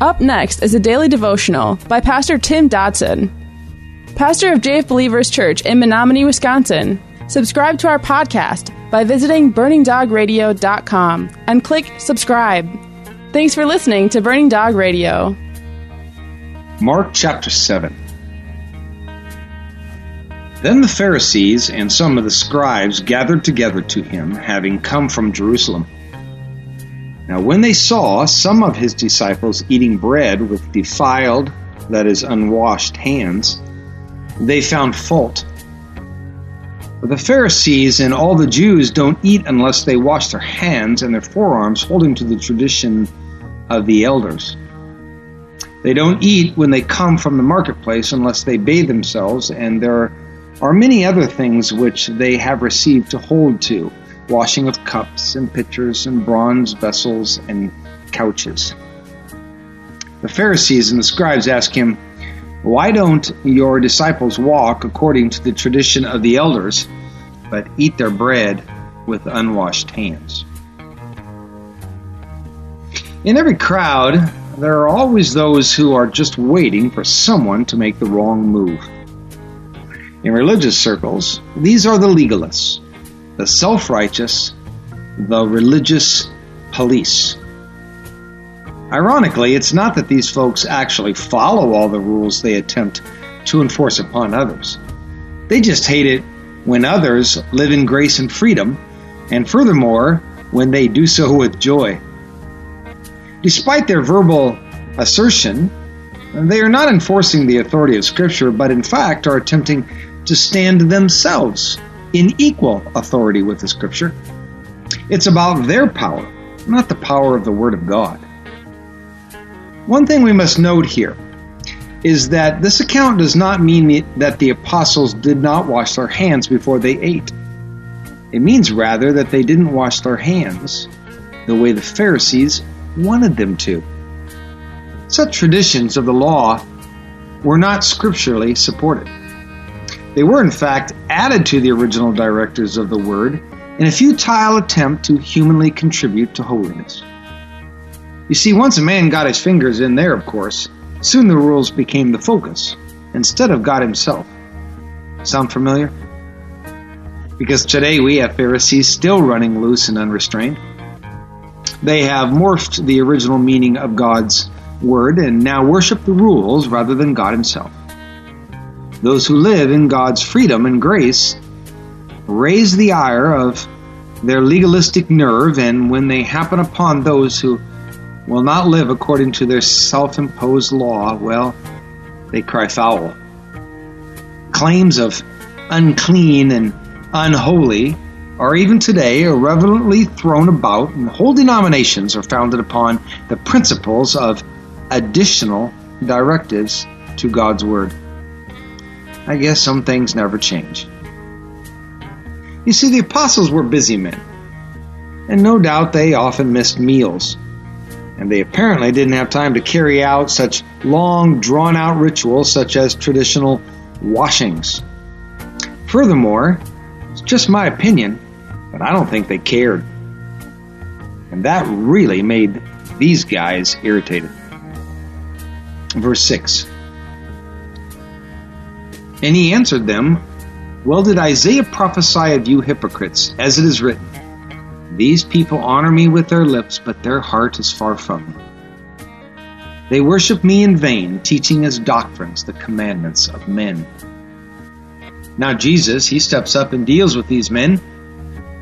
Up next is a daily devotional by Pastor Tim Dodson, pastor of JF Believers Church in Menominee, Wisconsin. Subscribe to our podcast by visiting burningdogradio.com and click subscribe. Thanks for listening to Burning Dog Radio. Mark chapter 7. Then the Pharisees and some of the scribes gathered together to him, having come from Jerusalem. Now, when they saw some of his disciples eating bread with defiled, that is, unwashed hands, they found fault. For the Pharisees and all the Jews don't eat unless they wash their hands and their forearms, holding to the tradition of the elders. They don't eat when they come from the marketplace unless they bathe themselves, and there are many other things which they have received to hold to washing of cups and pitchers and bronze vessels and couches. The Pharisees and the scribes ask him, Why don't your disciples walk according to the tradition of the elders, but eat their bread with unwashed hands? In every crowd, there are always those who are just waiting for someone to make the wrong move. In religious circles, these are the legalists, the self righteous, the religious police. Ironically, it's not that these folks actually follow all the rules they attempt to enforce upon others. They just hate it when others live in grace and freedom, and furthermore, when they do so with joy. Despite their verbal assertion, they are not enforcing the authority of Scripture, but in fact are attempting to stand themselves in equal authority with the Scripture. It's about their power, not the power of the Word of God. One thing we must note here is that this account does not mean that the apostles did not wash their hands before they ate. It means rather that they didn't wash their hands the way the Pharisees wanted them to. Such traditions of the law were not scripturally supported. They were, in fact, added to the original directives of the Word in a futile attempt to humanly contribute to holiness. You see, once a man got his fingers in there, of course, soon the rules became the focus instead of God Himself. Sound familiar? Because today we have Pharisees still running loose and unrestrained. They have morphed the original meaning of God's Word and now worship the rules rather than God Himself. Those who live in God's freedom and grace raise the ire of their legalistic nerve, and when they happen upon those who will not live according to their self imposed law, well, they cry foul. Claims of unclean and unholy are even today irreverently thrown about, and whole denominations are founded upon the principles of additional directives to God's Word. I guess some things never change. You see, the apostles were busy men, and no doubt they often missed meals, and they apparently didn't have time to carry out such long, drawn out rituals such as traditional washings. Furthermore, it's just my opinion, but I don't think they cared. And that really made these guys irritated. Verse 6 and he answered them, Well did Isaiah prophesy of you hypocrites, as it is written, These people honor me with their lips, but their heart is far from me. They worship me in vain, teaching as doctrines the commandments of men. Now Jesus, he steps up and deals with these men,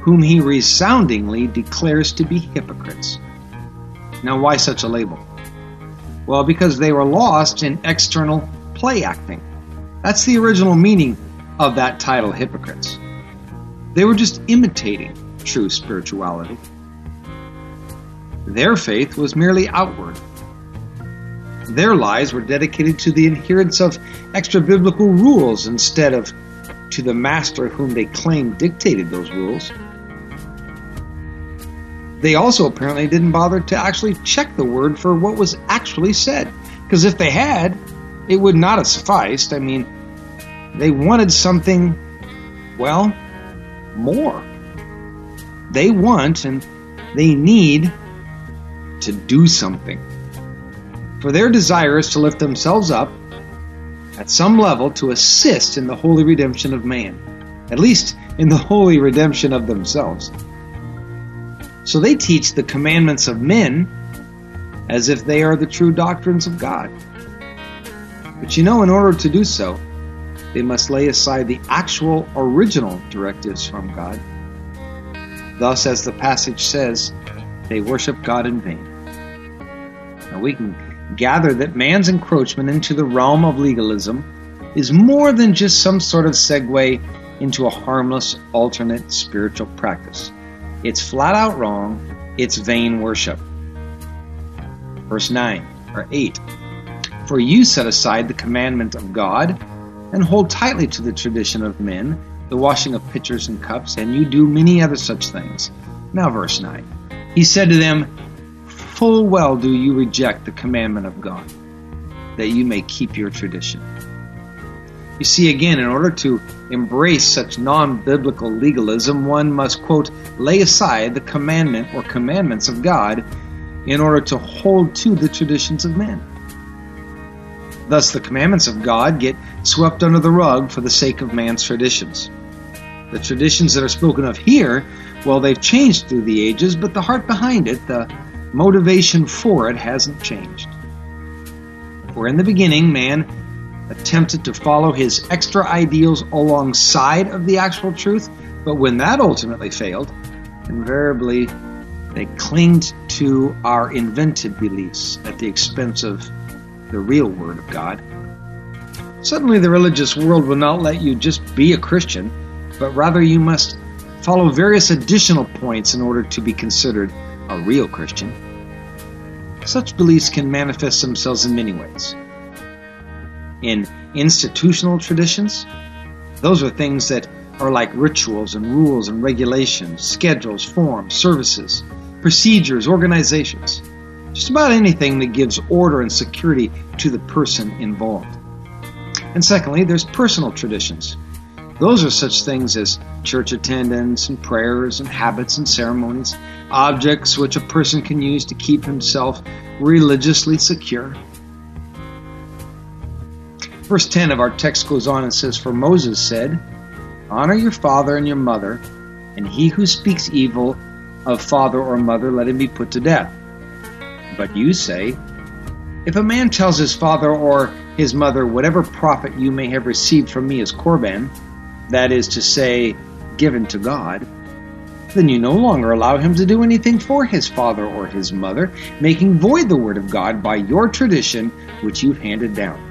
whom he resoundingly declares to be hypocrites. Now, why such a label? Well, because they were lost in external play acting. That's the original meaning of that title, hypocrites. They were just imitating true spirituality. Their faith was merely outward. Their lives were dedicated to the adherence of extra biblical rules instead of to the master whom they claimed dictated those rules. They also apparently didn't bother to actually check the word for what was actually said. Because if they had, it would not have sufficed. I mean, they wanted something, well, more. They want and they need to do something. For their desire is to lift themselves up at some level to assist in the holy redemption of man, at least in the holy redemption of themselves. So they teach the commandments of men as if they are the true doctrines of God. But you know, in order to do so, they must lay aside the actual original directives from God. Thus, as the passage says, they worship God in vain. Now we can gather that man's encroachment into the realm of legalism is more than just some sort of segue into a harmless alternate spiritual practice. It's flat out wrong, it's vain worship. Verse 9 or 8 For you set aside the commandment of God and hold tightly to the tradition of men, the washing of pitchers and cups, and you do many other such things. Now, verse 9 He said to them, Full well do you reject the commandment of God, that you may keep your tradition. You see, again, in order to embrace such non biblical legalism, one must, quote, lay aside the commandment or commandments of God in order to hold to the traditions of men. Thus, the commandments of God get swept under the rug for the sake of man's traditions. The traditions that are spoken of here, well, they've changed through the ages, but the heart behind it, the motivation for it hasn't changed. For in the beginning, man attempted to follow his extra ideals alongside of the actual truth, but when that ultimately failed, invariably they clinged to our invented beliefs at the expense of the real Word of God. Suddenly, the religious world will not let you just be a Christian, but rather you must follow various additional points in order to be considered a real Christian. Such beliefs can manifest themselves in many ways. In institutional traditions, those are things that are like rituals and rules and regulations, schedules, forms, services, procedures, organizations. Just about anything that gives order and security to the person involved. And secondly, there's personal traditions. Those are such things as church attendance and prayers and habits and ceremonies, objects which a person can use to keep himself religiously secure. Verse 10 of our text goes on and says, For Moses said, Honor your father and your mother, and he who speaks evil of father or mother, let him be put to death. But you say, If a man tells his father or his mother, Whatever profit you may have received from me is Korban, that is to say, given to God, then you no longer allow him to do anything for his father or his mother, making void the word of God by your tradition which you've handed down.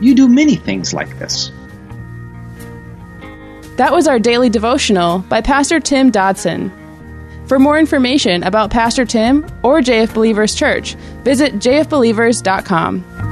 You do many things like this. That was our daily devotional by Pastor Tim Dodson. For more information about Pastor Tim or JF Believers Church, visit jfbelievers.com.